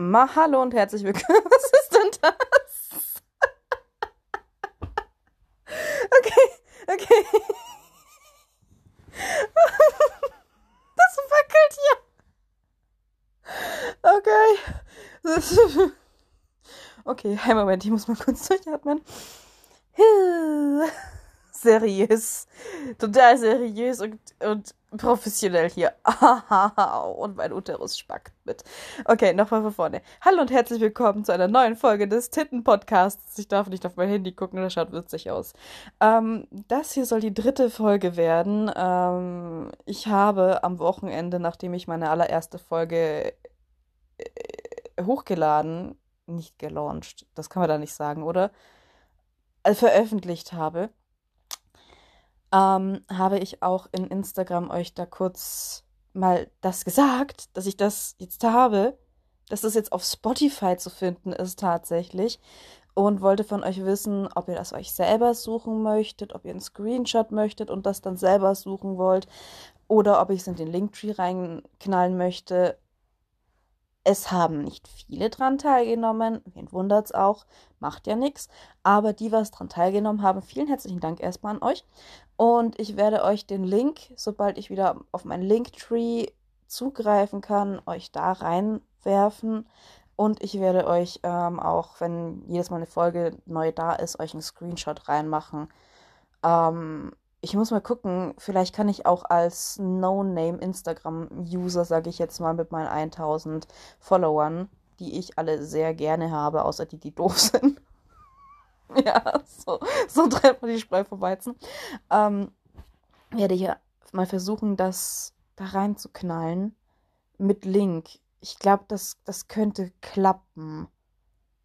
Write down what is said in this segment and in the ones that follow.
Ma hallo und herzlich willkommen. Was ist denn das? Okay, okay. Das wackelt hier. Okay. Okay, hey Moment, ich muss mal kurz durchatmen. Seriös. Total seriös und, und professionell hier. und mein Uterus spackt mit. Okay, nochmal von vorne. Hallo und herzlich willkommen zu einer neuen Folge des Titten-Podcasts. Ich darf nicht auf mein Handy gucken, das schaut witzig aus. Ähm, das hier soll die dritte Folge werden. Ähm, ich habe am Wochenende, nachdem ich meine allererste Folge äh, hochgeladen, nicht gelauncht, das kann man da nicht sagen, oder? Äh, veröffentlicht habe, ähm, habe ich auch in Instagram euch da kurz mal das gesagt, dass ich das jetzt habe, dass das jetzt auf Spotify zu finden ist tatsächlich und wollte von euch wissen, ob ihr das euch selber suchen möchtet, ob ihr einen Screenshot möchtet und das dann selber suchen wollt oder ob ich es in den Linktree reinknallen möchte es haben nicht viele dran teilgenommen, wen wundert es auch, macht ja nichts. Aber die, was dran teilgenommen haben, vielen herzlichen Dank erstmal an euch. Und ich werde euch den Link, sobald ich wieder auf mein Linktree zugreifen kann, euch da reinwerfen. Und ich werde euch ähm, auch, wenn jedes Mal eine Folge neu da ist, euch einen Screenshot reinmachen. Ähm, ich muss mal gucken, vielleicht kann ich auch als No-Name Instagram-User, sage ich jetzt mal, mit meinen 1000 Followern, die ich alle sehr gerne habe, außer die, die doof sind. ja, so, so trennt man die Spreu vom Weizen. Ähm, werde ich mal versuchen, das da reinzuknallen mit Link. Ich glaube, das, das könnte klappen.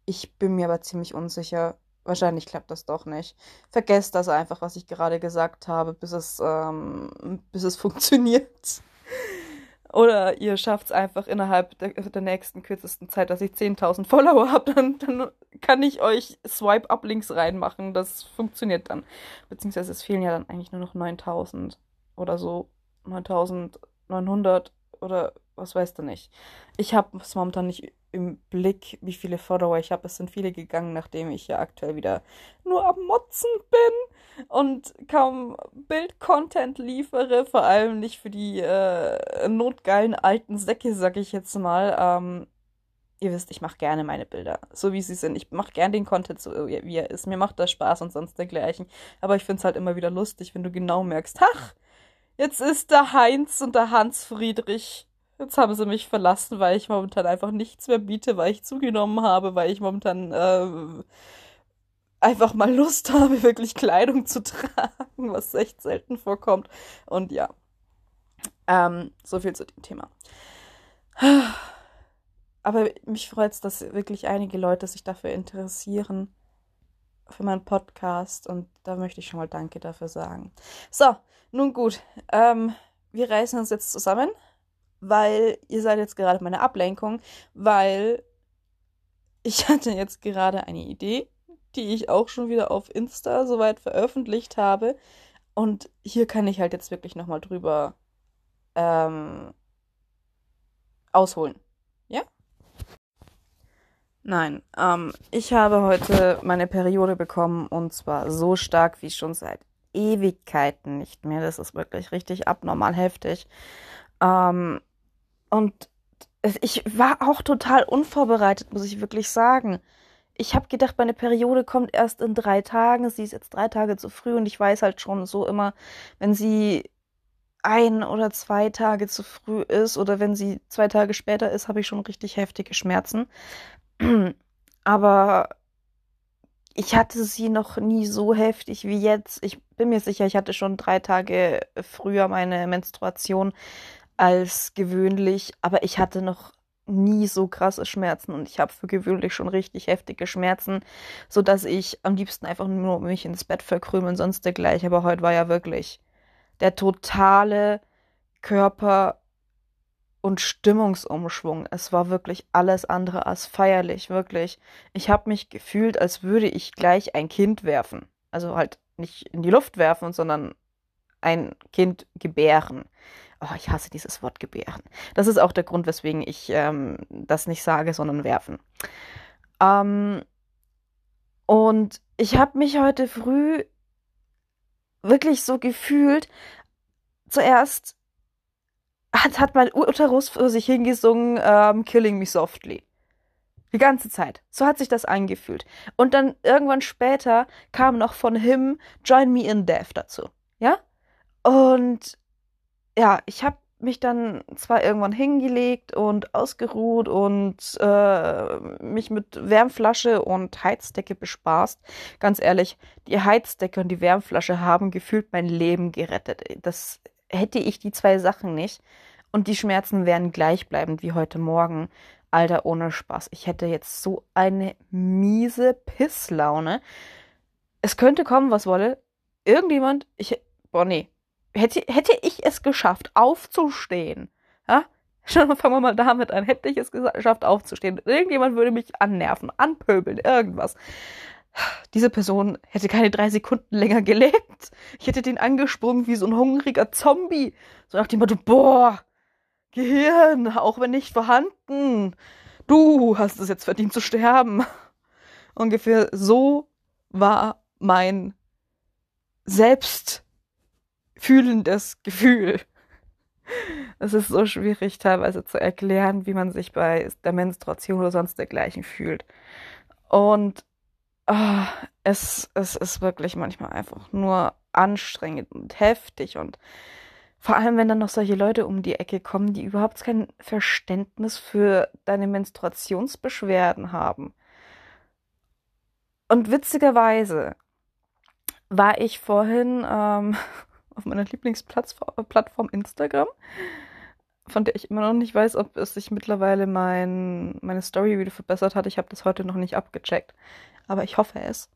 Ich bin mir aber ziemlich unsicher. Wahrscheinlich klappt das doch nicht. Vergesst das einfach, was ich gerade gesagt habe, bis es, ähm, bis es funktioniert. Oder ihr schafft es einfach innerhalb der, der, nächsten kürzesten Zeit, dass ich 10.000 Follower habe, dann, dann kann ich euch Swipe-Up-Links reinmachen. Das funktioniert dann. Beziehungsweise es fehlen ja dann eigentlich nur noch 9.000 oder so. 9.900 oder was weißt du nicht. Ich habe es momentan nicht im Blick, wie viele Follower ich habe. Es sind viele gegangen, nachdem ich ja aktuell wieder nur am Motzen bin und kaum Bild-Content liefere, vor allem nicht für die äh, notgeilen alten Säcke, sag ich jetzt mal. Ähm, ihr wisst, ich mache gerne meine Bilder, so wie sie sind. Ich mache gerne den Content so, wie er ist. Mir macht das Spaß und sonst dergleichen. Aber ich finde es halt immer wieder lustig, wenn du genau merkst, ach, jetzt ist der Heinz und der Hans Friedrich Jetzt haben sie mich verlassen, weil ich momentan einfach nichts mehr biete, weil ich zugenommen habe, weil ich momentan äh, einfach mal Lust habe, wirklich Kleidung zu tragen, was echt selten vorkommt. Und ja, ähm, so viel zu dem Thema. Aber mich freut es, dass wirklich einige Leute sich dafür interessieren, für meinen Podcast. Und da möchte ich schon mal Danke dafür sagen. So, nun gut. Ähm, wir reißen uns jetzt zusammen weil ihr seid jetzt gerade meine Ablenkung, weil ich hatte jetzt gerade eine Idee, die ich auch schon wieder auf Insta soweit veröffentlicht habe. Und hier kann ich halt jetzt wirklich nochmal drüber ähm, ausholen. Ja? Nein, ähm, ich habe heute meine Periode bekommen und zwar so stark wie schon seit Ewigkeiten nicht mehr. Das ist wirklich richtig abnormal heftig. Ähm, und ich war auch total unvorbereitet, muss ich wirklich sagen. Ich habe gedacht, meine Periode kommt erst in drei Tagen. Sie ist jetzt drei Tage zu früh und ich weiß halt schon so immer, wenn sie ein oder zwei Tage zu früh ist oder wenn sie zwei Tage später ist, habe ich schon richtig heftige Schmerzen. Aber ich hatte sie noch nie so heftig wie jetzt. Ich bin mir sicher, ich hatte schon drei Tage früher meine Menstruation als gewöhnlich, aber ich hatte noch nie so krasse Schmerzen und ich habe für gewöhnlich schon richtig heftige Schmerzen, so dass ich am liebsten einfach nur mich ins Bett verkrümeln, sonst dergleichen. Aber heute war ja wirklich der totale Körper- und Stimmungsumschwung. Es war wirklich alles andere als feierlich, wirklich. Ich habe mich gefühlt, als würde ich gleich ein Kind werfen. Also halt nicht in die Luft werfen, sondern ein Kind gebären. Oh, ich hasse dieses Wort gebären. Das ist auch der Grund, weswegen ich ähm, das nicht sage, sondern werfen. Ähm, und ich habe mich heute früh wirklich so gefühlt, zuerst hat, hat mein Uterus für sich hingesungen, ähm, Killing Me Softly. Die ganze Zeit. So hat sich das angefühlt. Und dann irgendwann später kam noch von Him Join Me in Death dazu. Ja? Und ja, ich habe mich dann zwar irgendwann hingelegt und ausgeruht und äh, mich mit Wärmflasche und Heizdecke bespaßt. Ganz ehrlich, die Heizdecke und die Wärmflasche haben gefühlt mein Leben gerettet. Das hätte ich die zwei Sachen nicht und die Schmerzen wären gleichbleibend wie heute Morgen. Alter, ohne Spaß. Ich hätte jetzt so eine miese Pisslaune. Es könnte kommen, was wolle. Irgendjemand, ich, boah, nee, hätte, hätte ich es geschafft, aufzustehen, ja, Schon fangen wir mal damit an. Hätte ich es geschafft, aufzustehen. Irgendjemand würde mich annerven, anpöbeln, irgendwas. Diese Person hätte keine drei Sekunden länger gelebt. Ich hätte den angesprungen wie so ein hungriger Zombie. So nach dem Motto, boah, Gehirn, auch wenn nicht vorhanden. Du hast es jetzt verdient zu sterben. Ungefähr so war mein Selbst fühlendes Gefühl. Es ist so schwierig teilweise zu erklären, wie man sich bei der Menstruation oder sonst dergleichen fühlt. Und oh, es, es ist wirklich manchmal einfach nur anstrengend und heftig und vor allem, wenn dann noch solche Leute um die Ecke kommen, die überhaupt kein Verständnis für deine Menstruationsbeschwerden haben. Und witzigerweise war ich vorhin ähm, auf meiner Lieblingsplattform Instagram, von der ich immer noch nicht weiß, ob es sich mittlerweile mein, meine Story wieder verbessert hat. Ich habe das heute noch nicht abgecheckt. Aber ich hoffe es,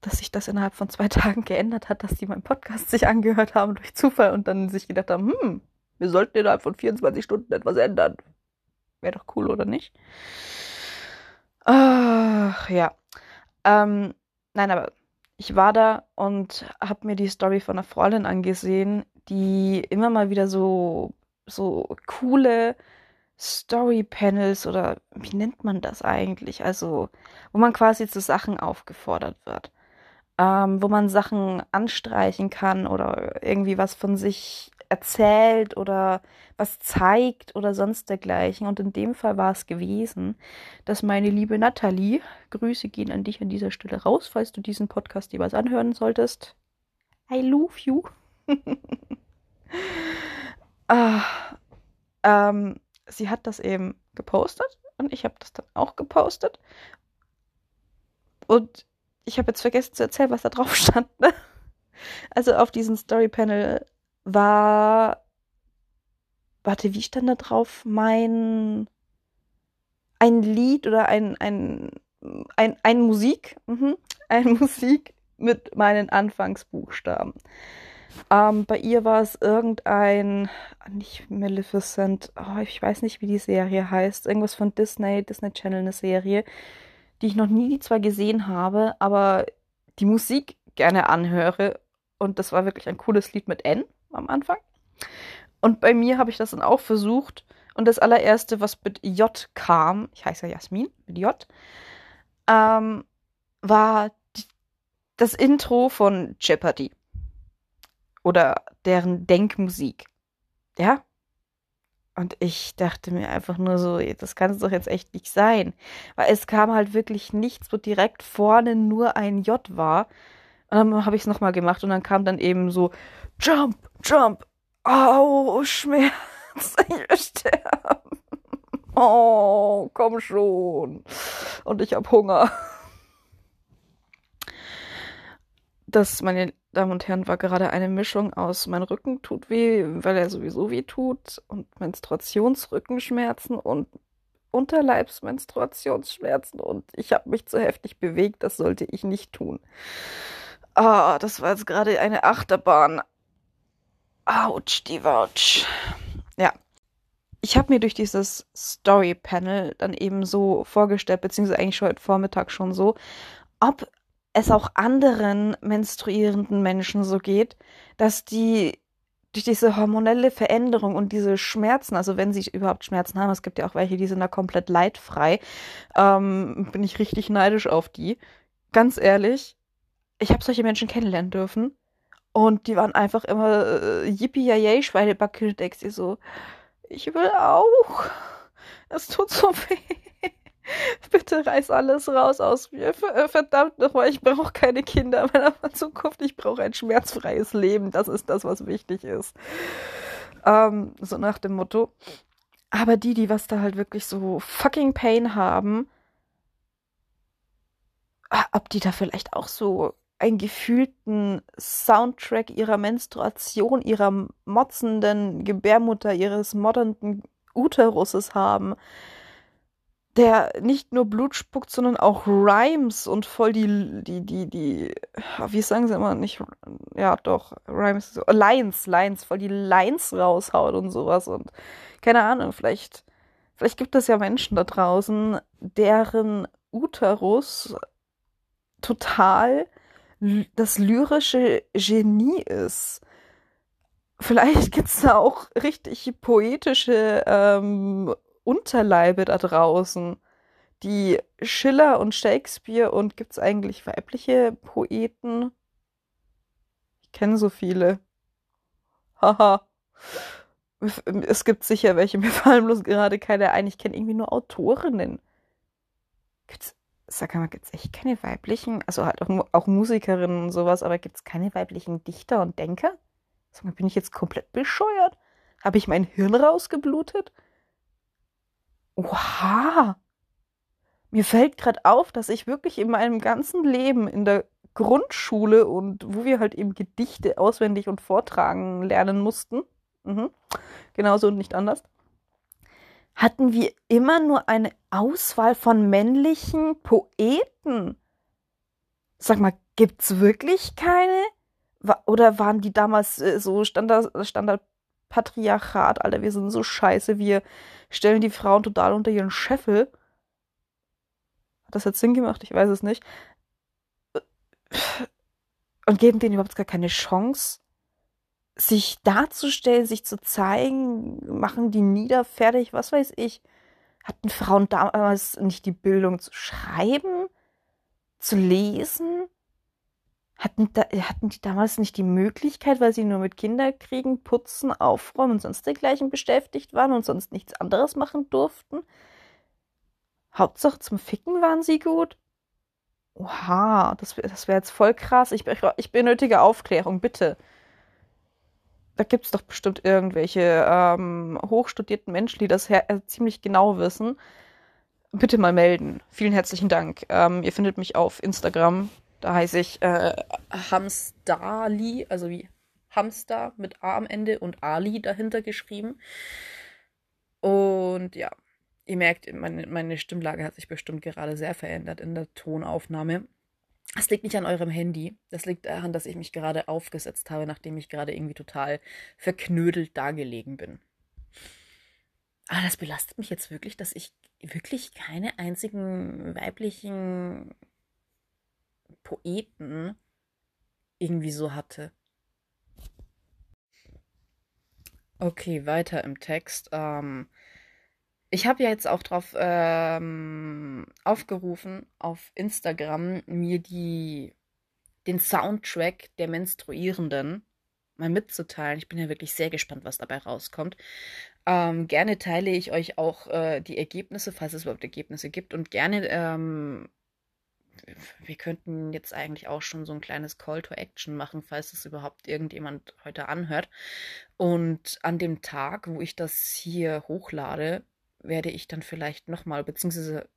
dass sich das innerhalb von zwei Tagen geändert hat, dass die meinen Podcast sich angehört haben durch Zufall und dann sich gedacht haben, hm, wir sollten innerhalb von 24 Stunden etwas ändern. Wäre doch cool, oder nicht? Ach, ja. Ähm, nein, aber ich war da und habe mir die Story von einer Freundin angesehen, die immer mal wieder so, so coole Story-Panels oder wie nennt man das eigentlich? Also, wo man quasi zu Sachen aufgefordert wird. Ähm, wo man Sachen anstreichen kann oder irgendwie was von sich erzählt oder was zeigt oder sonst dergleichen. Und in dem Fall war es gewesen, dass meine liebe Nathalie, Grüße gehen an dich an dieser Stelle raus, falls du diesen Podcast jeweils anhören solltest. I love you. ah, ähm, sie hat das eben gepostet und ich habe das dann auch gepostet. Und ich habe jetzt vergessen zu erzählen, was da drauf stand. Ne? Also auf diesem Story Panel war, warte, wie stand da drauf? Mein, ein Lied oder ein, ein, ein, ein Musik, mhm, ein Musik mit meinen Anfangsbuchstaben. Ähm, bei ihr war es irgendein, nicht Maleficent, oh, ich weiß nicht, wie die Serie heißt, irgendwas von Disney, Disney Channel, eine Serie, die ich noch nie zwar gesehen habe, aber die Musik gerne anhöre. Und das war wirklich ein cooles Lied mit N am Anfang. Und bei mir habe ich das dann auch versucht. Und das allererste, was mit J kam, ich heiße ja Jasmin, mit J, ähm, war die, das Intro von Jeopardy. Oder deren Denkmusik. Ja? Und ich dachte mir einfach nur so, das kann es doch jetzt echt nicht sein. Weil es kam halt wirklich nichts, wo direkt vorne nur ein J war. Und dann habe ich es nochmal gemacht und dann kam dann eben so Jump, Jump. Au, Schmerz. Ich will sterben. Oh, komm schon. Und ich habe Hunger. Das, meine Damen und Herren, war gerade eine Mischung aus mein Rücken tut weh, weil er sowieso weh tut, und Menstruationsrückenschmerzen und Unterleibsmenstruationsschmerzen und ich habe mich zu heftig bewegt, das sollte ich nicht tun. Ah, das war jetzt gerade eine Achterbahn. Autsch, die Wautsch. Ja. Ich habe mir durch dieses Story-Panel dann eben so vorgestellt, beziehungsweise eigentlich heute Vormittag schon so, ob es auch anderen menstruierenden Menschen so geht, dass die durch diese hormonelle Veränderung und diese Schmerzen, also wenn sie überhaupt Schmerzen haben, es gibt ja auch welche, die sind da komplett leidfrei, ähm, bin ich richtig neidisch auf die. Ganz ehrlich, ich habe solche Menschen kennenlernen dürfen und die waren einfach immer äh, yippie yay Schweinebacke denkst dir so, ich will auch. Es tut so weh. Bitte reiß alles raus aus mir. Äh, verdammt nochmal, ich brauche keine Kinder in meiner Zukunft. Ich brauche ein schmerzfreies Leben. Das ist das, was wichtig ist. Ähm, so nach dem Motto. Aber die, die was da halt wirklich so fucking Pain haben, ah, ob die da vielleicht auch so einen gefühlten Soundtrack ihrer Menstruation, ihrer motzenden Gebärmutter, ihres moddernden Uteruses haben der nicht nur Blut spuckt, sondern auch Rhymes und voll die, die, die, die, wie sagen sie immer, nicht, ja doch, Rhymes, Lines, Lines, voll die Lines raushaut und sowas und keine Ahnung, vielleicht, vielleicht gibt es ja Menschen da draußen, deren Uterus total das lyrische Genie ist. Vielleicht gibt es da auch richtig poetische ähm, Unterleibe da draußen, die Schiller und Shakespeare und gibt es eigentlich weibliche Poeten? Ich kenne so viele. Haha. es gibt sicher welche, mir fallen bloß gerade keine ein. Ich kenne irgendwie nur Autorinnen. Gibt's, sag mal, gibt es echt keine weiblichen, also halt auch, auch Musikerinnen und sowas, aber gibt es keine weiblichen Dichter und Denker? Sag mal, bin ich jetzt komplett bescheuert? Habe ich mein Hirn rausgeblutet? Oha! Mir fällt gerade auf, dass ich wirklich in meinem ganzen Leben in der Grundschule und wo wir halt eben Gedichte auswendig und vortragen lernen mussten, mhm. genauso und nicht anders, hatten wir immer nur eine Auswahl von männlichen Poeten. Sag mal, gibt's wirklich keine? Oder waren die damals äh, so Standard, Standard Alter, wir sind so scheiße, wir stellen die Frauen total unter ihren Scheffel. Hat das jetzt Sinn gemacht? Ich weiß es nicht. Und geben denen überhaupt gar keine Chance, sich darzustellen, sich zu zeigen, machen die niederfertig, was weiß ich. Hatten Frauen damals nicht die Bildung zu schreiben, zu lesen? Hatten, da, hatten die damals nicht die Möglichkeit, weil sie nur mit Kinderkriegen, Putzen, Aufräumen und sonst dergleichen beschäftigt waren und sonst nichts anderes machen durften? Hauptsache zum Ficken waren sie gut? Oha, das, das wäre jetzt voll krass. Ich, ich benötige Aufklärung, bitte. Da gibt es doch bestimmt irgendwelche ähm, hochstudierten Menschen, die das äh, ziemlich genau wissen. Bitte mal melden. Vielen herzlichen Dank. Ähm, ihr findet mich auf Instagram da heiße ich äh, Hamstali, also wie Hamster mit A am Ende und Ali dahinter geschrieben. Und ja, ihr merkt, meine, meine Stimmlage hat sich bestimmt gerade sehr verändert in der Tonaufnahme. Das liegt nicht an eurem Handy. Das liegt daran, dass ich mich gerade aufgesetzt habe, nachdem ich gerade irgendwie total verknödelt dagelegen bin. Aber das belastet mich jetzt wirklich, dass ich wirklich keine einzigen weiblichen Poeten irgendwie so hatte. Okay, weiter im Text. Ähm, ich habe ja jetzt auch darauf ähm, aufgerufen, auf Instagram mir die, den Soundtrack der Menstruierenden mal mitzuteilen. Ich bin ja wirklich sehr gespannt, was dabei rauskommt. Ähm, gerne teile ich euch auch äh, die Ergebnisse, falls es überhaupt Ergebnisse gibt. Und gerne ähm, wir könnten jetzt eigentlich auch schon so ein kleines Call to Action machen, falls es überhaupt irgendjemand heute anhört. Und an dem Tag, wo ich das hier hochlade, werde ich dann vielleicht nochmal, beziehungsweise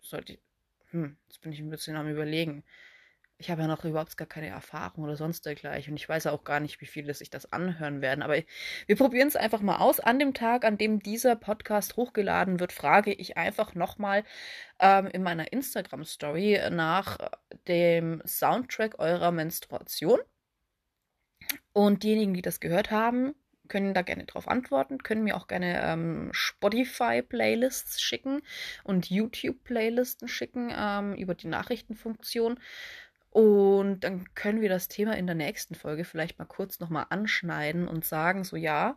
sollte, hm, jetzt bin ich ein bisschen am Überlegen ich habe ja noch überhaupt gar keine Erfahrung oder sonst dergleichen. Und ich weiß auch gar nicht, wie viele sich das anhören werden. Aber wir probieren es einfach mal aus. An dem Tag, an dem dieser Podcast hochgeladen wird, frage ich einfach nochmal ähm, in meiner Instagram-Story nach dem Soundtrack eurer Menstruation. Und diejenigen, die das gehört haben, können da gerne drauf antworten, können mir auch gerne ähm, Spotify-Playlists schicken und YouTube-Playlisten schicken ähm, über die Nachrichtenfunktion. Und dann können wir das Thema in der nächsten Folge vielleicht mal kurz nochmal anschneiden und sagen, so ja,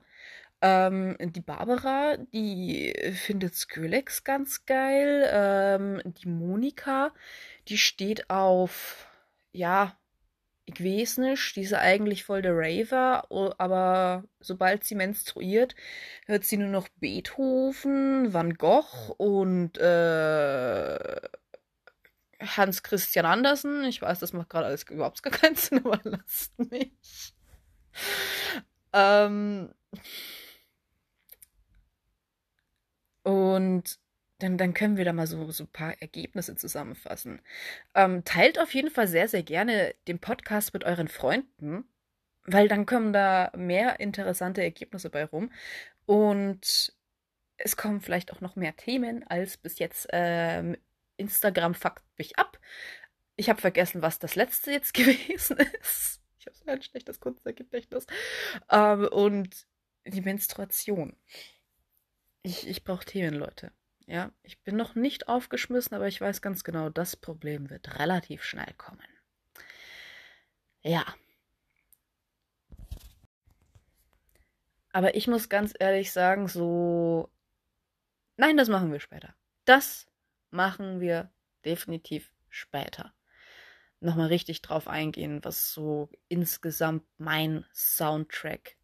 ähm, die Barbara, die findet Skrillex ganz geil. Ähm, die Monika, die steht auf, ja, ich weiß die ist eigentlich voll der Raver, aber sobald sie menstruiert, hört sie nur noch Beethoven, Van Gogh und äh, Hans Christian Andersen. Ich weiß, das macht gerade alles überhaupt gar keinen Sinn, aber lasst mich. Ähm, und dann, dann können wir da mal so, so ein paar Ergebnisse zusammenfassen. Ähm, teilt auf jeden Fall sehr, sehr gerne den Podcast mit euren Freunden, weil dann kommen da mehr interessante Ergebnisse bei rum. Und es kommen vielleicht auch noch mehr Themen als bis jetzt. Ähm, Instagram fuckt mich ab. Ich habe vergessen, was das letzte jetzt gewesen ist. Ich habe so ein schlechtes Kunstgedächtnis. Ähm, und die Menstruation. Ich, ich brauche Themen, Leute. Ja, ich bin noch nicht aufgeschmissen, aber ich weiß ganz genau, das Problem wird relativ schnell kommen. Ja. Aber ich muss ganz ehrlich sagen, so. Nein, das machen wir später. Das machen wir definitiv später. Nochmal richtig drauf eingehen, was so insgesamt mein Soundtrack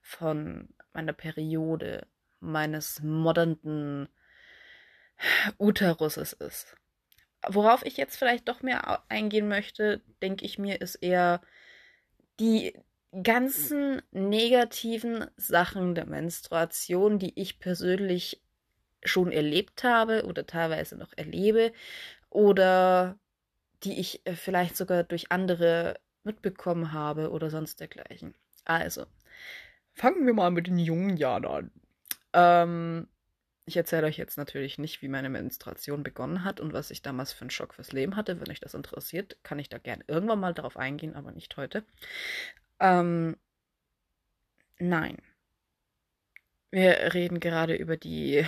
von meiner Periode, meines modernen Uteruses ist. Worauf ich jetzt vielleicht doch mehr eingehen möchte, denke ich mir, ist eher die ganzen negativen Sachen der Menstruation, die ich persönlich schon erlebt habe oder teilweise noch erlebe oder die ich äh, vielleicht sogar durch andere mitbekommen habe oder sonst dergleichen. Also, fangen wir mal mit den jungen Jahren an. Ähm, ich erzähle euch jetzt natürlich nicht, wie meine Menstruation begonnen hat und was ich damals für einen Schock fürs Leben hatte. Wenn euch das interessiert, kann ich da gerne irgendwann mal darauf eingehen, aber nicht heute. Ähm, nein. Wir reden gerade über die äh,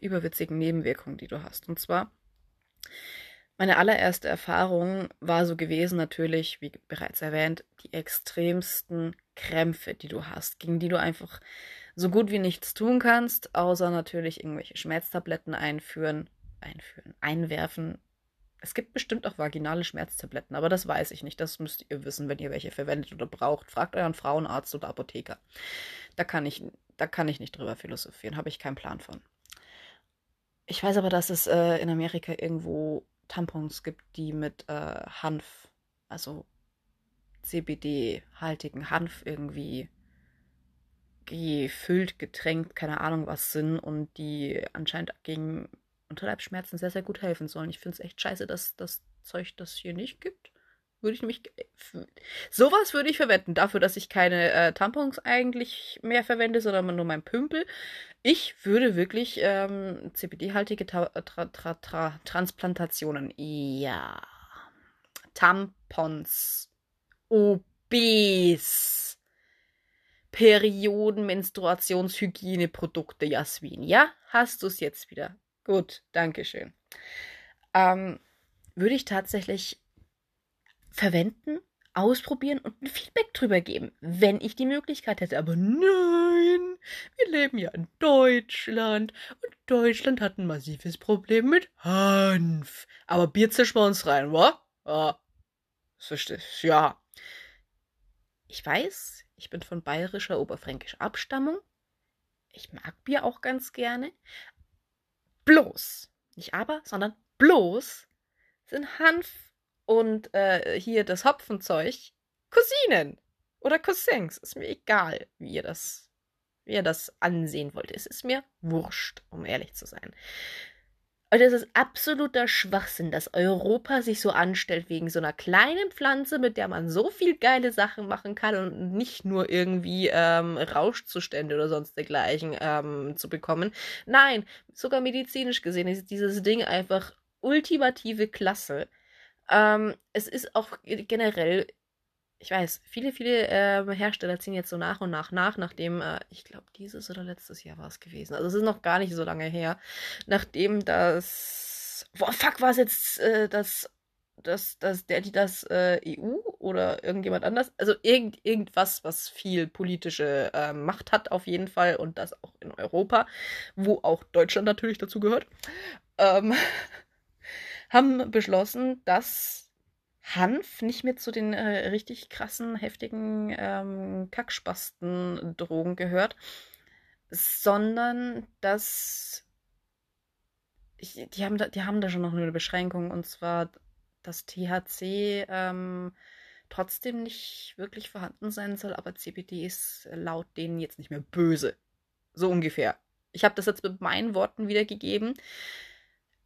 überwitzigen Nebenwirkungen, die du hast. Und zwar, meine allererste Erfahrung war so gewesen, natürlich, wie bereits erwähnt, die extremsten Krämpfe, die du hast, gegen die du einfach so gut wie nichts tun kannst, außer natürlich irgendwelche Schmerztabletten einführen, einführen, einwerfen. Es gibt bestimmt auch vaginale Schmerztabletten, aber das weiß ich nicht. Das müsst ihr wissen, wenn ihr welche verwendet oder braucht. Fragt euren Frauenarzt oder Apotheker. Da kann ich, da kann ich nicht drüber philosophieren, habe ich keinen Plan von. Ich weiß aber, dass es äh, in Amerika irgendwo Tampons gibt, die mit äh, Hanf, also CBD-haltigen Hanf irgendwie gefüllt, getränkt, keine Ahnung was sind und die anscheinend gegen Unterleibsschmerzen sehr, sehr gut helfen sollen. Ich finde es echt scheiße, dass das Zeug das hier nicht gibt. Würde ich mich. Sowas würde ich verwenden. Dafür, dass ich keine äh, Tampons eigentlich mehr verwende, sondern nur mein Pümpel. Ich würde wirklich ähm, CBD-haltige tra tra tra Transplantationen. Ja. Tampons. Obes. Perioden, Menstruationshygieneprodukte, Jasmin. Ja, hast du es jetzt wieder. Gut, Dankeschön. Ähm, würde ich tatsächlich verwenden, ausprobieren und ein Feedback drüber geben, wenn ich die Möglichkeit hätte. Aber nein, wir leben ja in Deutschland und Deutschland hat ein massives Problem mit Hanf. Aber Bier zischen wir uns rein, wa? Ich. Ja. Ich weiß, ich bin von bayerischer oberfränkischer Abstammung. Ich mag Bier auch ganz gerne. Bloß, nicht aber, sondern bloß sind Hanf und äh, hier das Hopfenzeug Cousinen oder Cousins. Ist mir egal, wie ihr das, wie ihr das ansehen wollt. Es ist mir wurscht, um ehrlich zu sein. Und es ist absoluter Schwachsinn, dass Europa sich so anstellt wegen so einer kleinen Pflanze, mit der man so viel geile Sachen machen kann und nicht nur irgendwie ähm, Rauschzustände oder sonst dergleichen ähm, zu bekommen. Nein, sogar medizinisch gesehen ist dieses Ding einfach ultimative Klasse. Ähm, es ist auch generell ich weiß, viele, viele äh, Hersteller ziehen jetzt so nach und nach nach, nachdem, äh, ich glaube, dieses oder letztes Jahr war es gewesen. Also es ist noch gar nicht so lange her, nachdem das, boah, fuck, war es jetzt äh, das dass, dass der, die das äh, EU oder irgendjemand anders, also irgend, irgendwas, was viel politische äh, Macht hat auf jeden Fall und das auch in Europa, wo auch Deutschland natürlich dazu gehört, ähm, haben beschlossen, dass Hanf nicht mehr zu den äh, richtig krassen, heftigen ähm, Kackspasten-Drogen gehört, sondern dass ich, die, haben da, die haben da schon noch eine Beschränkung und zwar dass THC ähm, trotzdem nicht wirklich vorhanden sein soll, aber CBD ist laut denen jetzt nicht mehr böse. So ungefähr. Ich habe das jetzt mit meinen Worten wiedergegeben.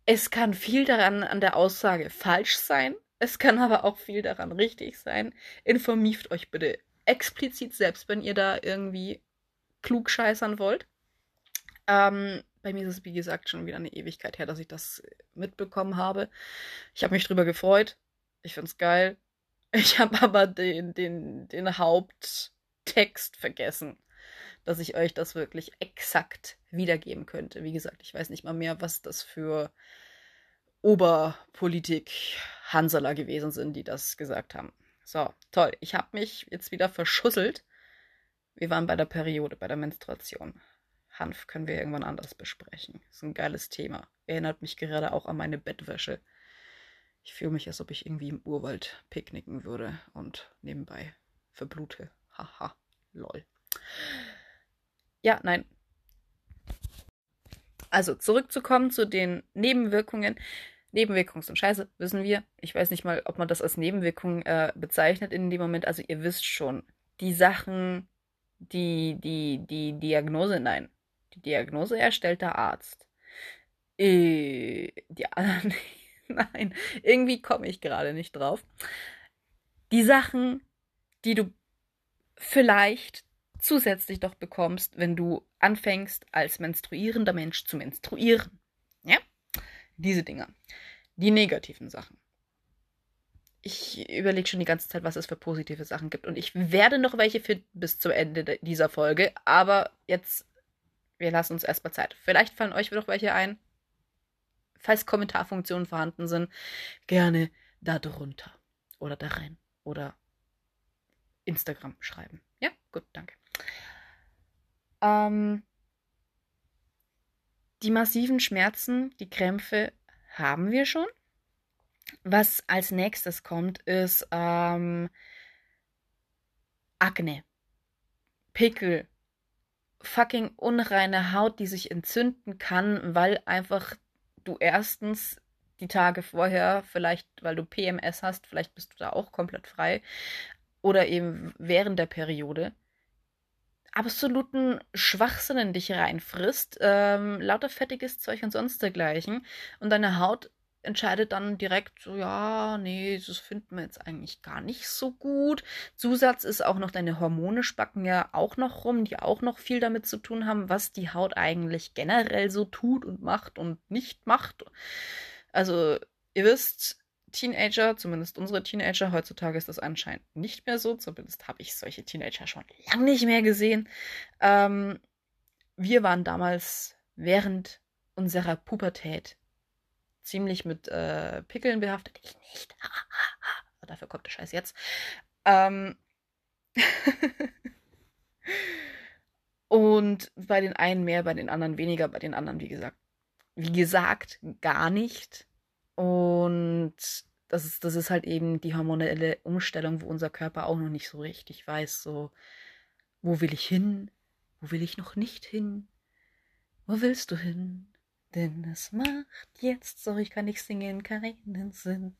Es kann viel daran an der Aussage falsch sein. Es kann aber auch viel daran richtig sein. Informiert euch bitte explizit selbst, wenn ihr da irgendwie klug scheißern wollt. Ähm, bei mir ist es, wie gesagt, schon wieder eine Ewigkeit her, dass ich das mitbekommen habe. Ich habe mich drüber gefreut. Ich finde es geil. Ich habe aber den, den, den Haupttext vergessen, dass ich euch das wirklich exakt wiedergeben könnte. Wie gesagt, ich weiß nicht mal mehr, was das für Oberpolitik Hansaler gewesen sind, die das gesagt haben. So, toll. Ich habe mich jetzt wieder verschusselt. Wir waren bei der Periode, bei der Menstruation. Hanf können wir irgendwann anders besprechen. Ist ein geiles Thema. Erinnert mich gerade auch an meine Bettwäsche. Ich fühle mich, als ob ich irgendwie im Urwald picknicken würde und nebenbei verblute. Haha, lol. Ja, nein. Also zurückzukommen zu den Nebenwirkungen. Nebenwirkungen sind scheiße, wissen wir. Ich weiß nicht mal, ob man das als Nebenwirkung äh, bezeichnet in dem Moment. Also ihr wisst schon, die Sachen, die, die, die Diagnose, nein, die Diagnose erstellt der Arzt. Äh, die nein, irgendwie komme ich gerade nicht drauf. Die Sachen, die du vielleicht zusätzlich doch bekommst, wenn du anfängst, als menstruierender Mensch zu menstruieren. Ja? Diese Dinger. Die negativen Sachen. Ich überlege schon die ganze Zeit, was es für positive Sachen gibt. Und ich werde noch welche finden bis zum Ende dieser Folge. Aber jetzt wir lassen uns erstmal Zeit. Vielleicht fallen euch noch welche ein. Falls Kommentarfunktionen vorhanden sind, gerne da drunter oder da rein oder Instagram schreiben. Ja, gut, danke. Ähm, die massiven Schmerzen, die Krämpfe haben wir schon. Was als nächstes kommt, ist ähm, Akne, Pickel, fucking unreine Haut, die sich entzünden kann, weil einfach du erstens die Tage vorher, vielleicht weil du PMS hast, vielleicht bist du da auch komplett frei, oder eben während der Periode, absoluten Schwachsinn in dich reinfrisst, ähm, lauter fettiges Zeug und sonst dergleichen, und deine Haut entscheidet dann direkt so, ja, nee, das finden wir jetzt eigentlich gar nicht so gut. Zusatz ist auch noch, deine Hormone spacken ja auch noch rum, die auch noch viel damit zu tun haben, was die Haut eigentlich generell so tut und macht und nicht macht. Also, ihr wisst, Teenager, zumindest unsere Teenager, heutzutage ist das anscheinend nicht mehr so, zumindest habe ich solche Teenager schon lange nicht mehr gesehen. Ähm, wir waren damals während unserer Pubertät ziemlich mit äh, Pickeln behaftet. Ich nicht. Dafür kommt der Scheiß jetzt. Ähm Und bei den einen mehr, bei den anderen weniger, bei den anderen, wie gesagt, wie gesagt, gar nicht. Und das ist, das ist halt eben die hormonelle Umstellung, wo unser Körper auch noch nicht so richtig weiß, so, wo will ich hin? Wo will ich noch nicht hin? Wo willst du hin? Denn es macht jetzt, so ich kann nicht singen, keinen Sinn,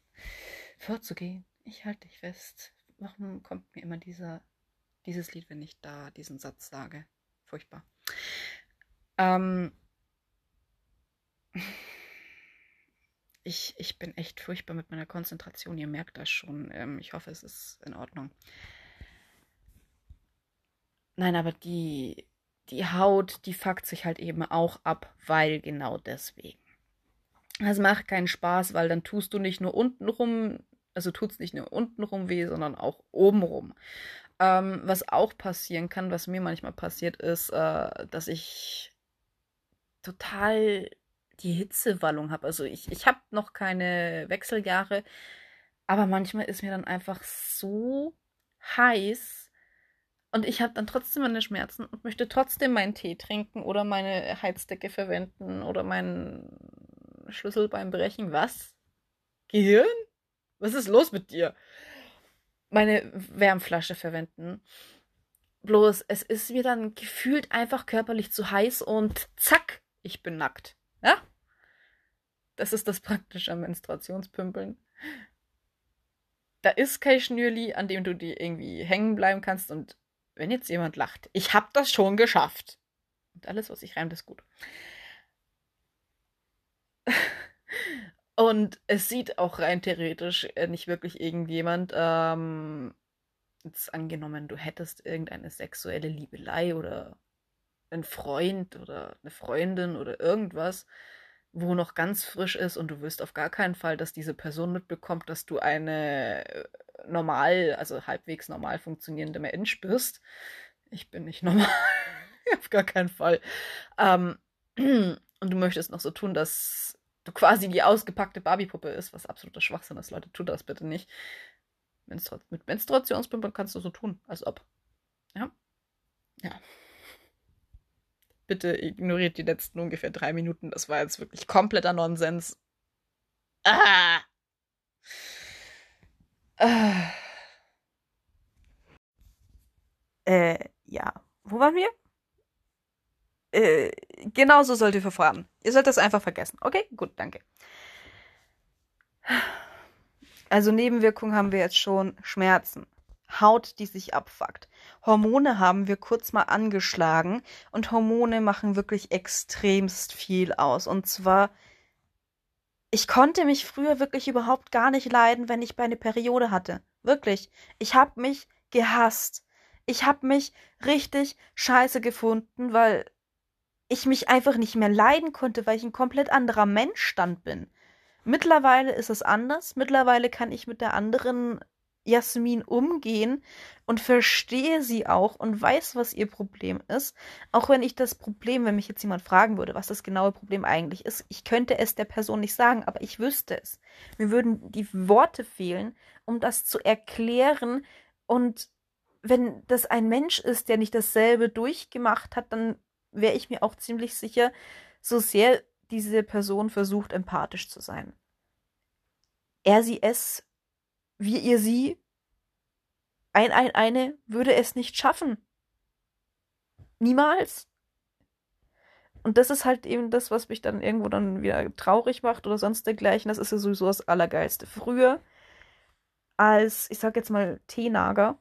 vorzugehen. Ich halte dich fest. Warum kommt mir immer dieser, dieses Lied, wenn ich da diesen Satz sage? Furchtbar. Ähm, ich, ich bin echt furchtbar mit meiner Konzentration. Ihr merkt das schon. Ähm, ich hoffe, es ist in Ordnung. Nein, aber die, die Haut, die fuckt sich halt eben auch ab, weil genau deswegen. Das macht keinen Spaß, weil dann tust du nicht nur unten rum, also tut es nicht nur unten rum weh, sondern auch oben rum. Ähm, was auch passieren kann, was mir manchmal passiert, ist, äh, dass ich total die Hitzewallung habe. Also ich, ich habe noch keine Wechseljahre, Aber manchmal ist mir dann einfach so heiß und ich habe dann trotzdem meine Schmerzen und möchte trotzdem meinen Tee trinken oder meine Heizdecke verwenden oder meinen Schlüssel beim Brechen. Was? Gehirn? Was ist los mit dir? Meine Wärmflasche verwenden. Bloß es ist mir dann gefühlt einfach körperlich zu heiß und zack, ich bin nackt. Ja? Das ist das Praktische Menstruationspümpeln. Da ist kein Schnürli, an dem du dir irgendwie hängen bleiben kannst und wenn jetzt jemand lacht, ich hab das schon geschafft. Und alles, was ich reimt, ist gut. Und es sieht auch rein theoretisch äh, nicht wirklich irgendjemand. Ähm, jetzt angenommen, du hättest irgendeine sexuelle Liebelei oder einen Freund oder eine Freundin oder irgendwas, wo noch ganz frisch ist und du wirst auf gar keinen Fall, dass diese Person mitbekommt, dass du eine äh, normal, also halbwegs normal funktionierende Mensch bist. Ich bin nicht normal. auf gar keinen Fall. Ähm, und du möchtest noch so tun, dass du quasi die ausgepackte Barbie-Puppe ist, was absoluter Schwachsinn ist. Leute, tu das bitte nicht. Menstru mit Menstruationspumpe kannst du so tun, als ob. Ja. Ja. Bitte ignoriert die letzten ungefähr drei Minuten. Das war jetzt wirklich kompletter Nonsens. Ah! ah. Äh, ja. Wo waren wir? Äh, genau so sollt ihr verfahren. Ihr sollt das einfach vergessen. Okay? Gut, danke. Also Nebenwirkungen haben wir jetzt schon Schmerzen, Haut, die sich abfuckt. Hormone haben wir kurz mal angeschlagen und Hormone machen wirklich extremst viel aus. Und zwar, ich konnte mich früher wirklich überhaupt gar nicht leiden, wenn ich meine Periode hatte. Wirklich. Ich habe mich gehasst. Ich habe mich richtig scheiße gefunden, weil ich mich einfach nicht mehr leiden konnte, weil ich ein komplett anderer Mensch dann bin. Mittlerweile ist es anders. Mittlerweile kann ich mit der anderen Jasmin umgehen und verstehe sie auch und weiß, was ihr Problem ist. Auch wenn ich das Problem, wenn mich jetzt jemand fragen würde, was das genaue Problem eigentlich ist, ich könnte es der Person nicht sagen, aber ich wüsste es. Mir würden die Worte fehlen, um das zu erklären. Und wenn das ein Mensch ist, der nicht dasselbe durchgemacht hat, dann wäre ich mir auch ziemlich sicher, so sehr diese Person versucht, empathisch zu sein. Er, sie, es wie ihr sie, ein, ein, eine, würde es nicht schaffen. Niemals. Und das ist halt eben das, was mich dann irgendwo dann wieder traurig macht oder sonst dergleichen. Das ist ja sowieso das Allergeilste. Früher, als, ich sag jetzt mal, Teenager,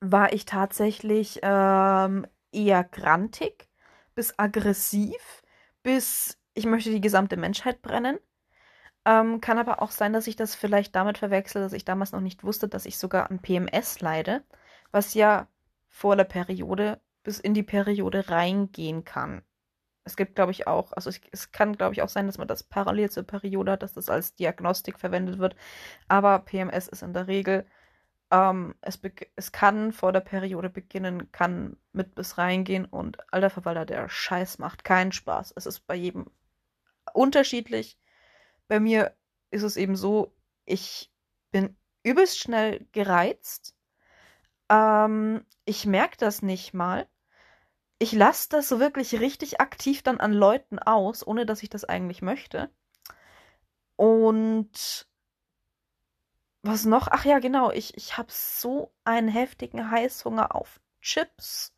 war ich tatsächlich ähm, eher grantig bis aggressiv, bis ich möchte die gesamte Menschheit brennen. Ähm, kann aber auch sein, dass ich das vielleicht damit verwechsel, dass ich damals noch nicht wusste, dass ich sogar an PMS leide, was ja vor der Periode bis in die Periode reingehen kann. Es gibt, glaube ich, auch, also es, es kann, glaube ich, auch sein, dass man das parallel zur Periode hat, dass das als Diagnostik verwendet wird. Aber PMS ist in der Regel, ähm, es, es kann vor der Periode beginnen, kann mit bis reingehen und alter Verwalter, der Scheiß macht keinen Spaß. Es ist bei jedem unterschiedlich bei mir ist es eben so, ich bin übelst schnell gereizt. Ähm, ich merke das nicht mal. Ich lasse das so wirklich richtig aktiv dann an Leuten aus, ohne dass ich das eigentlich möchte. Und was noch? Ach ja, genau. Ich, ich habe so einen heftigen Heißhunger auf Chips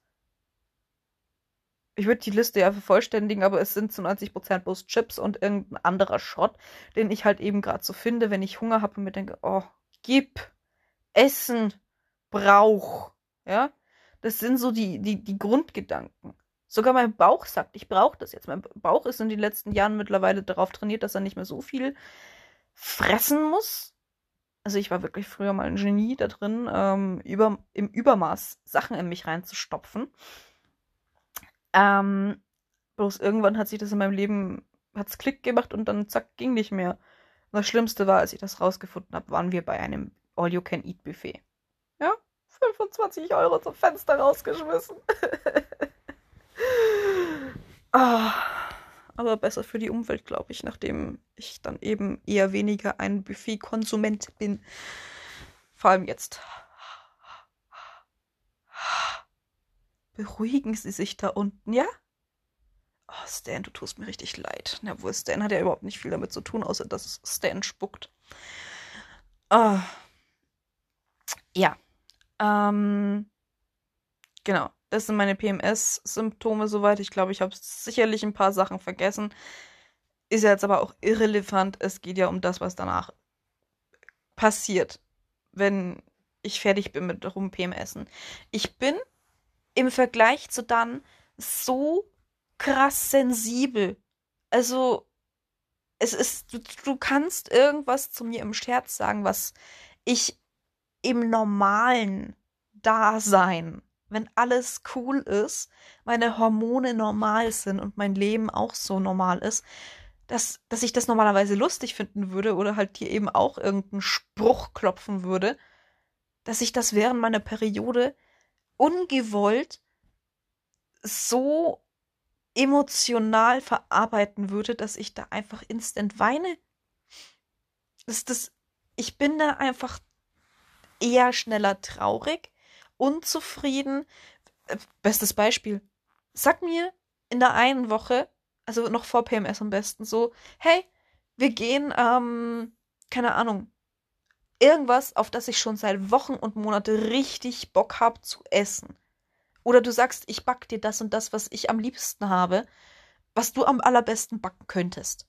ich würde die Liste ja vervollständigen, aber es sind zu 90% bloß Chips und irgendein anderer Schrott, den ich halt eben gerade so finde, wenn ich Hunger habe und mir denke, oh, gib, Essen, Brauch, ja. Das sind so die, die, die Grundgedanken. Sogar mein Bauch sagt, ich brauche das jetzt. Mein Bauch ist in den letzten Jahren mittlerweile darauf trainiert, dass er nicht mehr so viel fressen muss. Also ich war wirklich früher mal ein Genie da drin, ähm, über, im Übermaß Sachen in mich reinzustopfen. Ähm, bloß irgendwann hat sich das in meinem Leben, hat's Klick gemacht und dann zack, ging nicht mehr. Das Schlimmste war, als ich das rausgefunden habe, waren wir bei einem All-You-Can-Eat-Buffet. Ja, 25 Euro zum Fenster rausgeschmissen. oh. aber besser für die Umwelt, glaube ich, nachdem ich dann eben eher weniger ein Buffet-Konsument bin. Vor allem jetzt. Beruhigen Sie sich da unten, ja? Oh, Stan, du tust mir richtig leid. Na wohl, Stan hat ja überhaupt nicht viel damit zu tun, außer dass Stan spuckt. Oh. Ja. Ähm. Genau. Das sind meine PMS-Symptome soweit. Ich glaube, ich habe sicherlich ein paar Sachen vergessen. Ist ja jetzt aber auch irrelevant. Es geht ja um das, was danach passiert, wenn ich fertig bin mit rum PMSen. Ich bin im Vergleich zu dann so krass sensibel. Also, es ist, du, du kannst irgendwas zu mir im Scherz sagen, was ich im normalen Dasein, wenn alles cool ist, meine Hormone normal sind und mein Leben auch so normal ist, dass, dass ich das normalerweise lustig finden würde oder halt hier eben auch irgendeinen Spruch klopfen würde, dass ich das während meiner Periode ungewollt so emotional verarbeiten würde, dass ich da einfach instant weine. Das, das, ich bin da einfach eher schneller traurig, unzufrieden. Äh, bestes Beispiel. Sag mir in der einen Woche, also noch vor PMS am besten, so, hey, wir gehen, ähm, keine Ahnung, irgendwas, auf das ich schon seit Wochen und Monaten richtig Bock habe zu essen. Oder du sagst, ich back dir das und das, was ich am liebsten habe, was du am allerbesten backen könntest.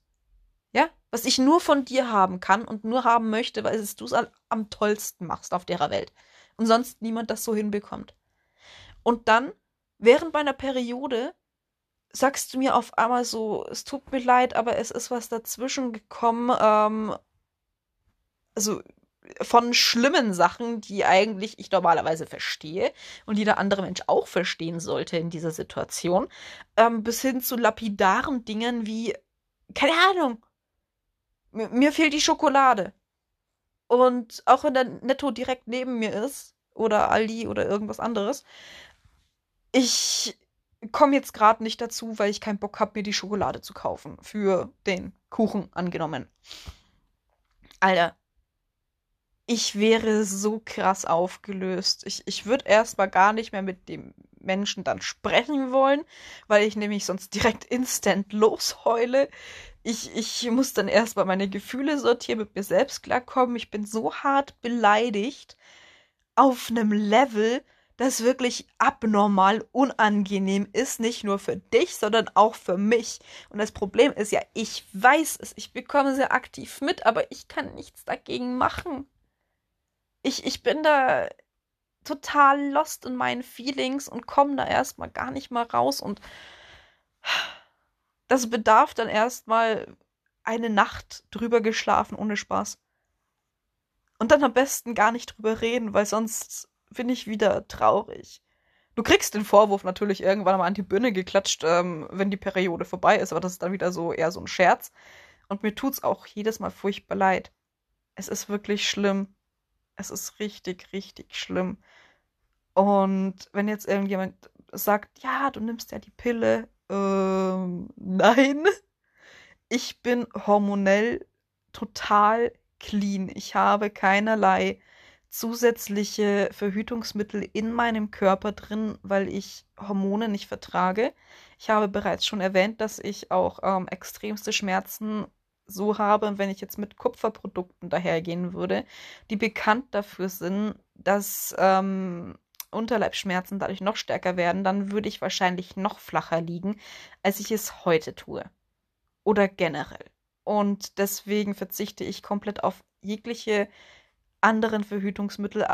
Ja? Was ich nur von dir haben kann und nur haben möchte, weil es du es am tollsten machst auf der Welt. Und sonst niemand das so hinbekommt. Und dann, während meiner Periode, sagst du mir auf einmal so, es tut mir leid, aber es ist was dazwischen gekommen, ähm, also von schlimmen Sachen, die eigentlich ich normalerweise verstehe und die der andere Mensch auch verstehen sollte in dieser Situation, ähm, bis hin zu lapidaren Dingen wie, keine Ahnung, mir, mir fehlt die Schokolade. Und auch wenn der Netto direkt neben mir ist, oder Aldi oder irgendwas anderes, ich komme jetzt gerade nicht dazu, weil ich keinen Bock habe, mir die Schokolade zu kaufen. Für den Kuchen angenommen. Alter, ich wäre so krass aufgelöst. Ich, ich würde erstmal gar nicht mehr mit dem Menschen dann sprechen wollen, weil ich nämlich sonst direkt instant losheule. Ich, ich muss dann erstmal meine Gefühle sortieren, mit mir selbst klarkommen. Ich bin so hart beleidigt auf einem Level, das wirklich abnormal unangenehm ist, nicht nur für dich, sondern auch für mich. Und das Problem ist ja, ich weiß es, ich bekomme sehr aktiv mit, aber ich kann nichts dagegen machen ich, ich bin da total lost in meinen Feelings und komme da erstmal gar nicht mal raus und das bedarf dann erstmal eine Nacht drüber geschlafen ohne Spaß. Und dann am besten gar nicht drüber reden, weil sonst bin ich wieder traurig. Du kriegst den Vorwurf natürlich irgendwann mal an die Birne geklatscht, ähm, wenn die Periode vorbei ist, aber das ist dann wieder so eher so ein Scherz. Und mir tut's auch jedes Mal furchtbar leid. Es ist wirklich schlimm. Es ist richtig, richtig schlimm. Und wenn jetzt irgendjemand sagt, ja, du nimmst ja die Pille, ähm, nein. Ich bin hormonell total clean. Ich habe keinerlei zusätzliche Verhütungsmittel in meinem Körper drin, weil ich Hormone nicht vertrage. Ich habe bereits schon erwähnt, dass ich auch ähm, extremste Schmerzen so habe, wenn ich jetzt mit Kupferprodukten dahergehen würde, die bekannt dafür sind, dass ähm, Unterleibsschmerzen dadurch noch stärker werden, dann würde ich wahrscheinlich noch flacher liegen, als ich es heute tue. Oder generell. Und deswegen verzichte ich komplett auf jegliche anderen Verhütungsmittel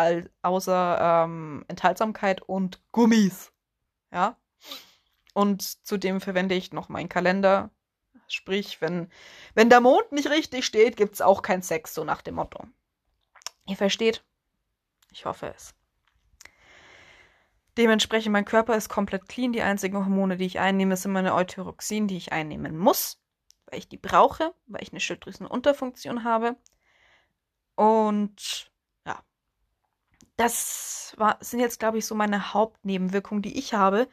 außer ähm, Enthaltsamkeit und Gummis. Ja. Und zudem verwende ich noch meinen Kalender, Sprich, wenn, wenn der Mond nicht richtig steht, gibt es auch keinen Sex, so nach dem Motto. Ihr versteht? Ich hoffe es. Dementsprechend, mein Körper ist komplett clean. Die einzigen Hormone, die ich einnehme, sind meine Euteroxin, die ich einnehmen muss, weil ich die brauche, weil ich eine Schilddrüsenunterfunktion habe. Und ja, das war, sind jetzt, glaube ich, so meine Hauptnebenwirkungen, die ich habe.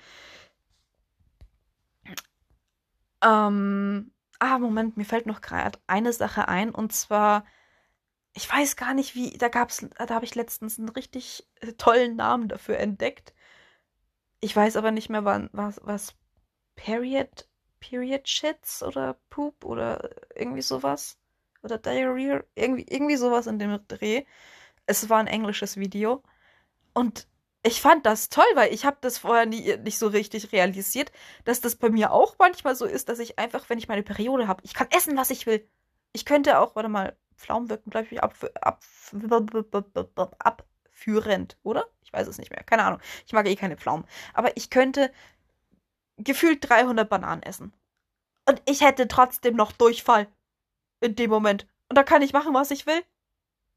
Ähm, ah, Moment, mir fällt noch gerade eine Sache ein und zwar, ich weiß gar nicht, wie, da gab's, da habe ich letztens einen richtig äh, tollen Namen dafür entdeckt. Ich weiß aber nicht mehr, wann, was, was Period, Period Shits oder Poop oder irgendwie sowas. Oder Diarrhea, irgendwie, irgendwie sowas in dem Dreh. Es war ein englisches Video. Und ich fand das toll, weil ich habe das vorher nie, nicht so richtig realisiert, dass das bei mir auch manchmal so ist, dass ich einfach, wenn ich meine Periode habe, ich kann essen, was ich will. Ich könnte auch, warte mal, Pflaumen wirken, glaube ich, ab, ab, abführend, oder? Ich weiß es nicht mehr. Keine Ahnung. Ich mag eh keine Pflaumen. Aber ich könnte gefühlt 300 Bananen essen. Und ich hätte trotzdem noch Durchfall. In dem Moment. Und da kann ich machen, was ich will.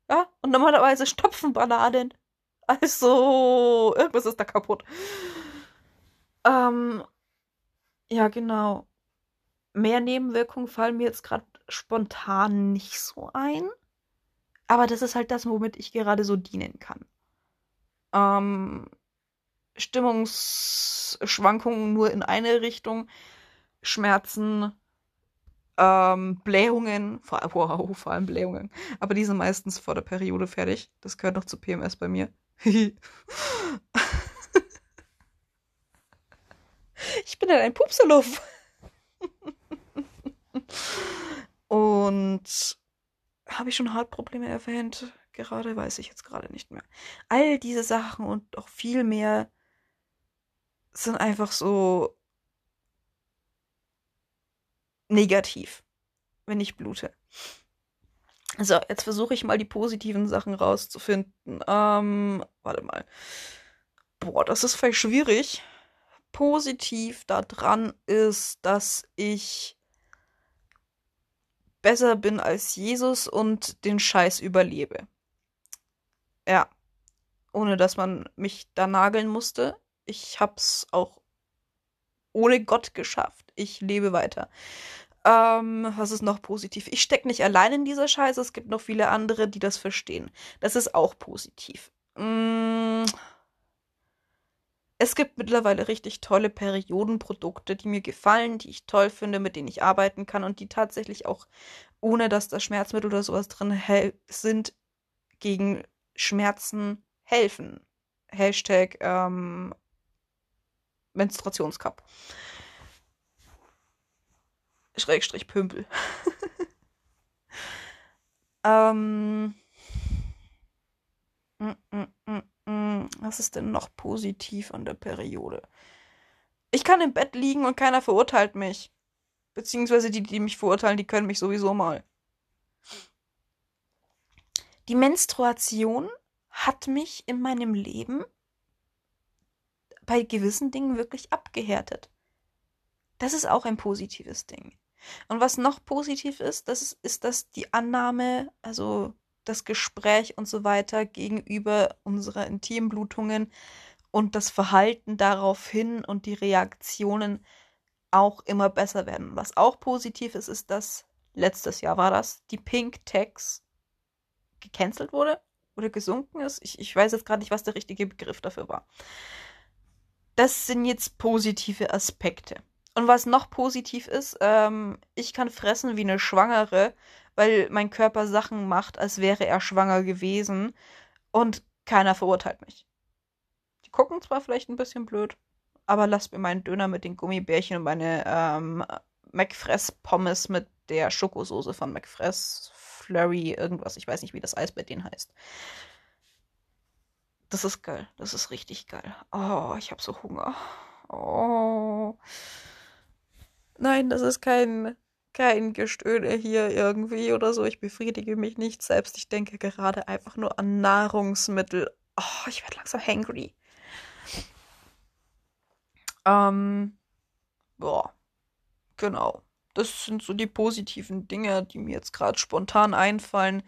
Ja? Und normalerweise stopfen Bananen. Also, irgendwas ist da kaputt. Ähm, ja, genau. Mehr Nebenwirkungen fallen mir jetzt gerade spontan nicht so ein. Aber das ist halt das, womit ich gerade so dienen kann. Ähm, Stimmungsschwankungen nur in eine Richtung, Schmerzen, ähm, Blähungen, vor, wow, vor allem Blähungen. Aber die sind meistens vor der Periode fertig. Das gehört noch zu PMS bei mir. ich bin halt ein Pupseluff. Und habe ich schon Hautprobleme erwähnt? Gerade weiß ich jetzt gerade nicht mehr. All diese Sachen und auch viel mehr sind einfach so negativ, wenn ich blute. So, jetzt versuche ich mal die positiven Sachen rauszufinden. Ähm, warte mal. Boah, das ist vielleicht schwierig. Positiv daran ist, dass ich besser bin als Jesus und den Scheiß überlebe. Ja. Ohne dass man mich da nageln musste. Ich hab's auch ohne Gott geschafft. Ich lebe weiter. Ähm, was ist noch positiv? Ich stecke nicht allein in dieser Scheiße. Es gibt noch viele andere, die das verstehen. Das ist auch positiv. Mm. Es gibt mittlerweile richtig tolle Periodenprodukte, die mir gefallen, die ich toll finde, mit denen ich arbeiten kann und die tatsächlich auch, ohne dass da Schmerzmittel oder sowas drin sind, gegen Schmerzen helfen. Hashtag ähm, Menstruationscup. Schrägstrich Pümpel. ähm. Mm, mm, mm, was ist denn noch positiv an der Periode? Ich kann im Bett liegen und keiner verurteilt mich. Beziehungsweise die, die mich verurteilen, die können mich sowieso mal. Die Menstruation hat mich in meinem Leben bei gewissen Dingen wirklich abgehärtet. Das ist auch ein positives Ding. Und was noch positiv ist, das ist, ist, dass die Annahme, also das Gespräch und so weiter gegenüber unserer Intimblutungen und das Verhalten daraufhin und die Reaktionen auch immer besser werden. Was auch positiv ist, ist, dass letztes Jahr war das, die Pink Tax gecancelt wurde oder gesunken ist. Ich, ich weiß jetzt gerade nicht, was der richtige Begriff dafür war. Das sind jetzt positive Aspekte. Und was noch positiv ist, ähm, ich kann fressen wie eine Schwangere, weil mein Körper Sachen macht, als wäre er schwanger gewesen und keiner verurteilt mich. Die gucken zwar vielleicht ein bisschen blöd, aber lasst mir meinen Döner mit den Gummibärchen und meine ähm, McFress-Pommes mit der Schokosoße von McFress, Flurry, irgendwas. Ich weiß nicht, wie das Eis bei denen heißt. Das ist geil. Das ist richtig geil. Oh, ich habe so Hunger. Oh. Nein, das ist kein, kein Gestöhne hier irgendwie oder so. Ich befriedige mich nicht selbst. Ich denke gerade einfach nur an Nahrungsmittel. Oh, ich werde langsam hangry. Ähm, boah, genau. Das sind so die positiven Dinge, die mir jetzt gerade spontan einfallen.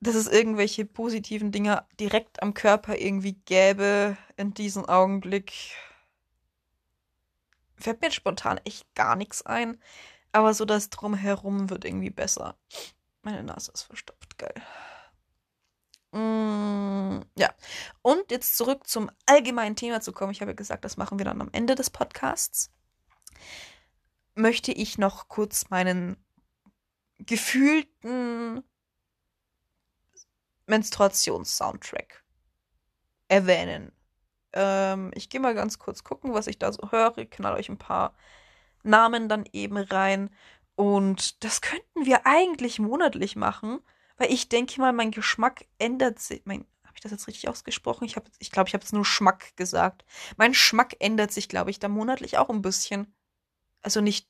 Dass es irgendwelche positiven Dinge direkt am Körper irgendwie gäbe in diesem Augenblick fällt mir spontan echt gar nichts ein. Aber so das Drumherum wird irgendwie besser. Meine Nase ist verstopft, geil. Mm, ja. Und jetzt zurück zum allgemeinen Thema zu kommen. Ich habe gesagt, das machen wir dann am Ende des Podcasts. möchte ich noch kurz meinen gefühlten Menstruations-Soundtrack erwähnen. Ähm, ich gehe mal ganz kurz gucken, was ich da so höre. Knall euch ein paar Namen dann eben rein. Und das könnten wir eigentlich monatlich machen, weil ich denke mal, mein Geschmack ändert sich. Habe ich das jetzt richtig ausgesprochen? Ich glaube, ich, glaub, ich habe jetzt nur Schmack gesagt. Mein Geschmack ändert sich, glaube ich, da monatlich auch ein bisschen. Also nicht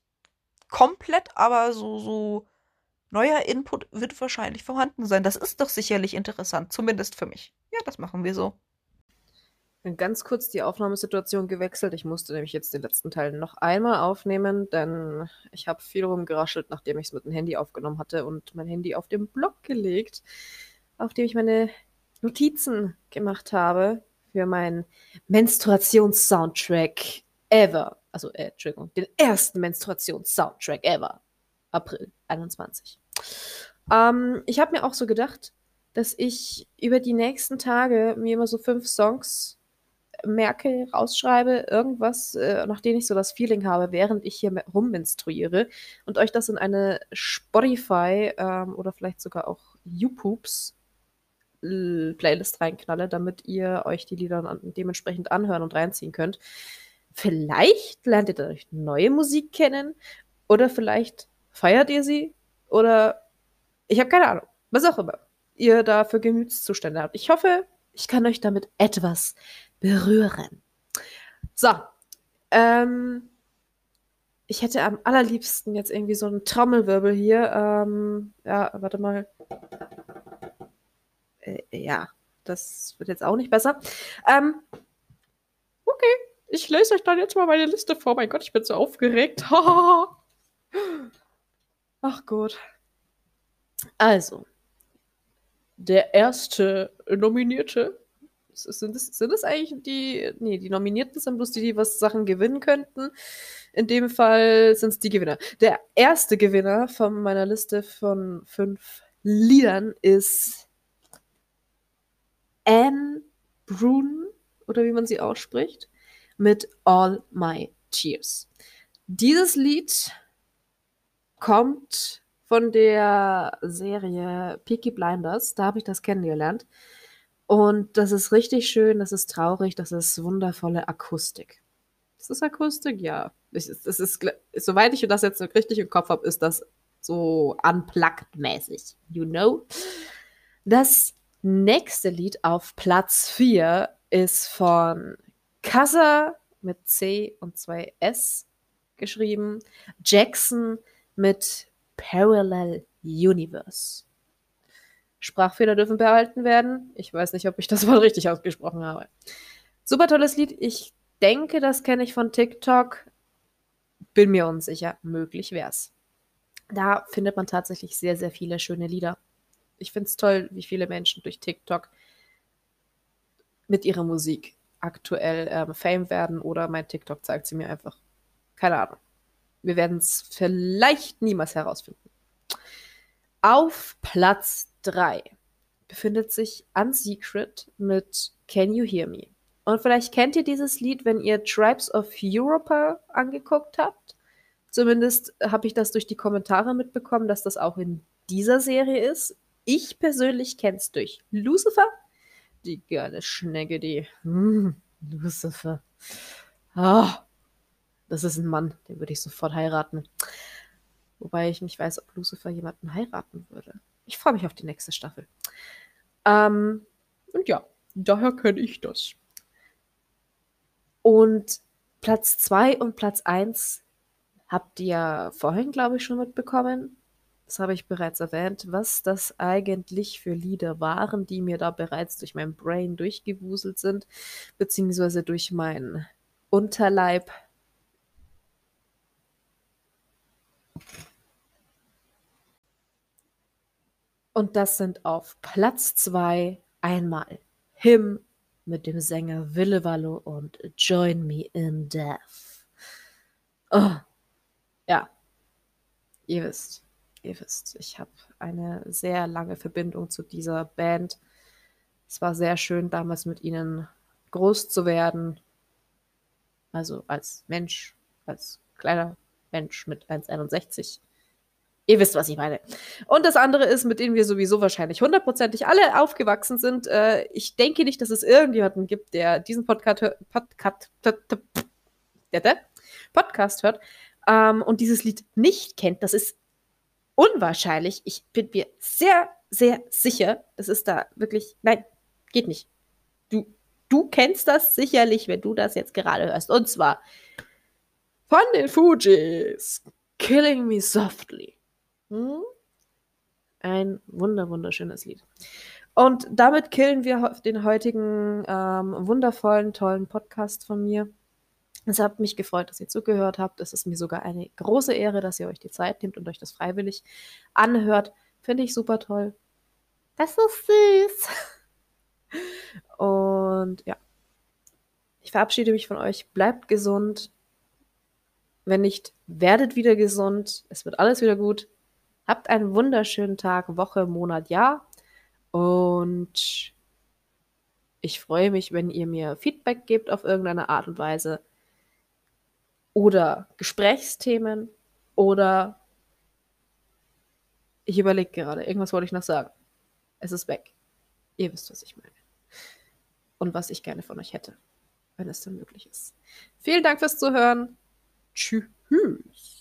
komplett, aber so, so neuer Input wird wahrscheinlich vorhanden sein. Das ist doch sicherlich interessant, zumindest für mich. Ja, das machen wir so ganz kurz die Aufnahmesituation gewechselt. Ich musste nämlich jetzt den letzten Teil noch einmal aufnehmen, denn ich habe viel rumgeraschelt, nachdem ich es mit dem Handy aufgenommen hatte und mein Handy auf den Blog gelegt, auf dem ich meine Notizen gemacht habe für meinen Menstruations-Soundtrack ever. Also, äh, Entschuldigung, den ersten Menstruations-Soundtrack ever. April 21. Ähm, ich habe mir auch so gedacht, dass ich über die nächsten Tage mir immer so fünf Songs merke, rausschreibe, irgendwas, äh, nach ich so das Feeling habe, während ich hier rummenstruiere und euch das in eine Spotify ähm, oder vielleicht sogar auch YouTubes Playlist reinknalle, damit ihr euch die Lieder dann dementsprechend anhören und reinziehen könnt. Vielleicht lernt ihr dadurch neue Musik kennen oder vielleicht feiert ihr sie oder ich habe keine Ahnung, was auch immer ihr da für Gemütszustände habt. Ich hoffe, ich kann euch damit etwas berühren. So. Ähm, ich hätte am allerliebsten jetzt irgendwie so einen Trommelwirbel hier. Ähm, ja, warte mal. Äh, ja, das wird jetzt auch nicht besser. Ähm, okay, ich lese euch dann jetzt mal meine Liste vor. Mein Gott, ich bin so aufgeregt. Ach gut. Also, der erste Nominierte sind es, sind eigentlich die, nee, die Nominierten sind bloß die, die was Sachen gewinnen könnten. In dem Fall sind es die Gewinner. Der erste Gewinner von meiner Liste von fünf Liedern ist Anne Brun, oder wie man sie ausspricht, mit All My Tears. Dieses Lied kommt von der Serie Peaky Blinders, da habe ich das kennengelernt. Und das ist richtig schön, das ist traurig, das ist wundervolle Akustik. Ist das Akustik? Ja. Das ist, ist, soweit ich das jetzt richtig im Kopf habe, ist das so unplugged-mäßig. You know? Das nächste Lied auf Platz 4 ist von Kassa mit C und zwei S geschrieben. Jackson mit Parallel Universe. Sprachfehler dürfen behalten werden. Ich weiß nicht, ob ich das Wort richtig ausgesprochen habe. Super tolles Lied. Ich denke, das kenne ich von TikTok. Bin mir unsicher. Möglich wär's. Da findet man tatsächlich sehr, sehr viele schöne Lieder. Ich finde es toll, wie viele Menschen durch TikTok mit ihrer Musik aktuell ähm, Fame werden oder mein TikTok zeigt sie mir einfach. Keine Ahnung. Wir werden es vielleicht niemals herausfinden. Auf Platz 3 befindet sich Unsecret mit Can You Hear Me? Und vielleicht kennt ihr dieses Lied, wenn ihr Tribes of Europa angeguckt habt. Zumindest habe ich das durch die Kommentare mitbekommen, dass das auch in dieser Serie ist. Ich persönlich kenne es durch Lucifer. Die geile Schnecke, die. Mm, Lucifer. Ah, das ist ein Mann, den würde ich sofort heiraten. Wobei ich nicht weiß, ob Lucifer jemanden heiraten würde. Ich freue mich auf die nächste Staffel. Ähm, und ja, daher kenne ich das. Und Platz 2 und Platz 1 habt ihr vorhin, glaube ich, schon mitbekommen. Das habe ich bereits erwähnt, was das eigentlich für Lieder waren, die mir da bereits durch mein Brain durchgewuselt sind, beziehungsweise durch mein Unterleib Und das sind auf Platz 2 einmal Him mit dem Sänger Willewallo und Join Me in Death. Oh, ja, ihr wisst, ihr wisst, ich habe eine sehr lange Verbindung zu dieser Band. Es war sehr schön, damals mit ihnen groß zu werden. Also als Mensch, als kleiner Mensch mit 1,61. Ihr wisst, was ich meine. Und das andere ist, mit denen wir sowieso wahrscheinlich hundertprozentig alle aufgewachsen sind. Äh, ich denke nicht, dass es irgendjemanden gibt, der diesen Podcast, Podcast, Podcast hört ähm, und dieses Lied nicht kennt. Das ist unwahrscheinlich. Ich bin mir sehr, sehr sicher, das ist da wirklich, nein, geht nicht. Du, du kennst das sicherlich, wenn du das jetzt gerade hörst. Und zwar von den Fujis. Killing Me Softly. Hm? Ein wunder, wunderschönes Lied. Und damit killen wir den heutigen ähm, wundervollen, tollen Podcast von mir. Es hat mich gefreut, dass ihr zugehört habt. Es ist mir sogar eine große Ehre, dass ihr euch die Zeit nehmt und euch das freiwillig anhört. Finde ich super toll. Das ist süß. Und ja, ich verabschiede mich von euch. Bleibt gesund. Wenn nicht, werdet wieder gesund. Es wird alles wieder gut. Habt einen wunderschönen Tag, Woche, Monat, Jahr. Und ich freue mich, wenn ihr mir Feedback gebt auf irgendeine Art und Weise. Oder Gesprächsthemen. Oder ich überlege gerade, irgendwas wollte ich noch sagen. Es ist weg. Ihr wisst, was ich meine. Und was ich gerne von euch hätte, wenn es denn möglich ist. Vielen Dank fürs Zuhören. Tschüss.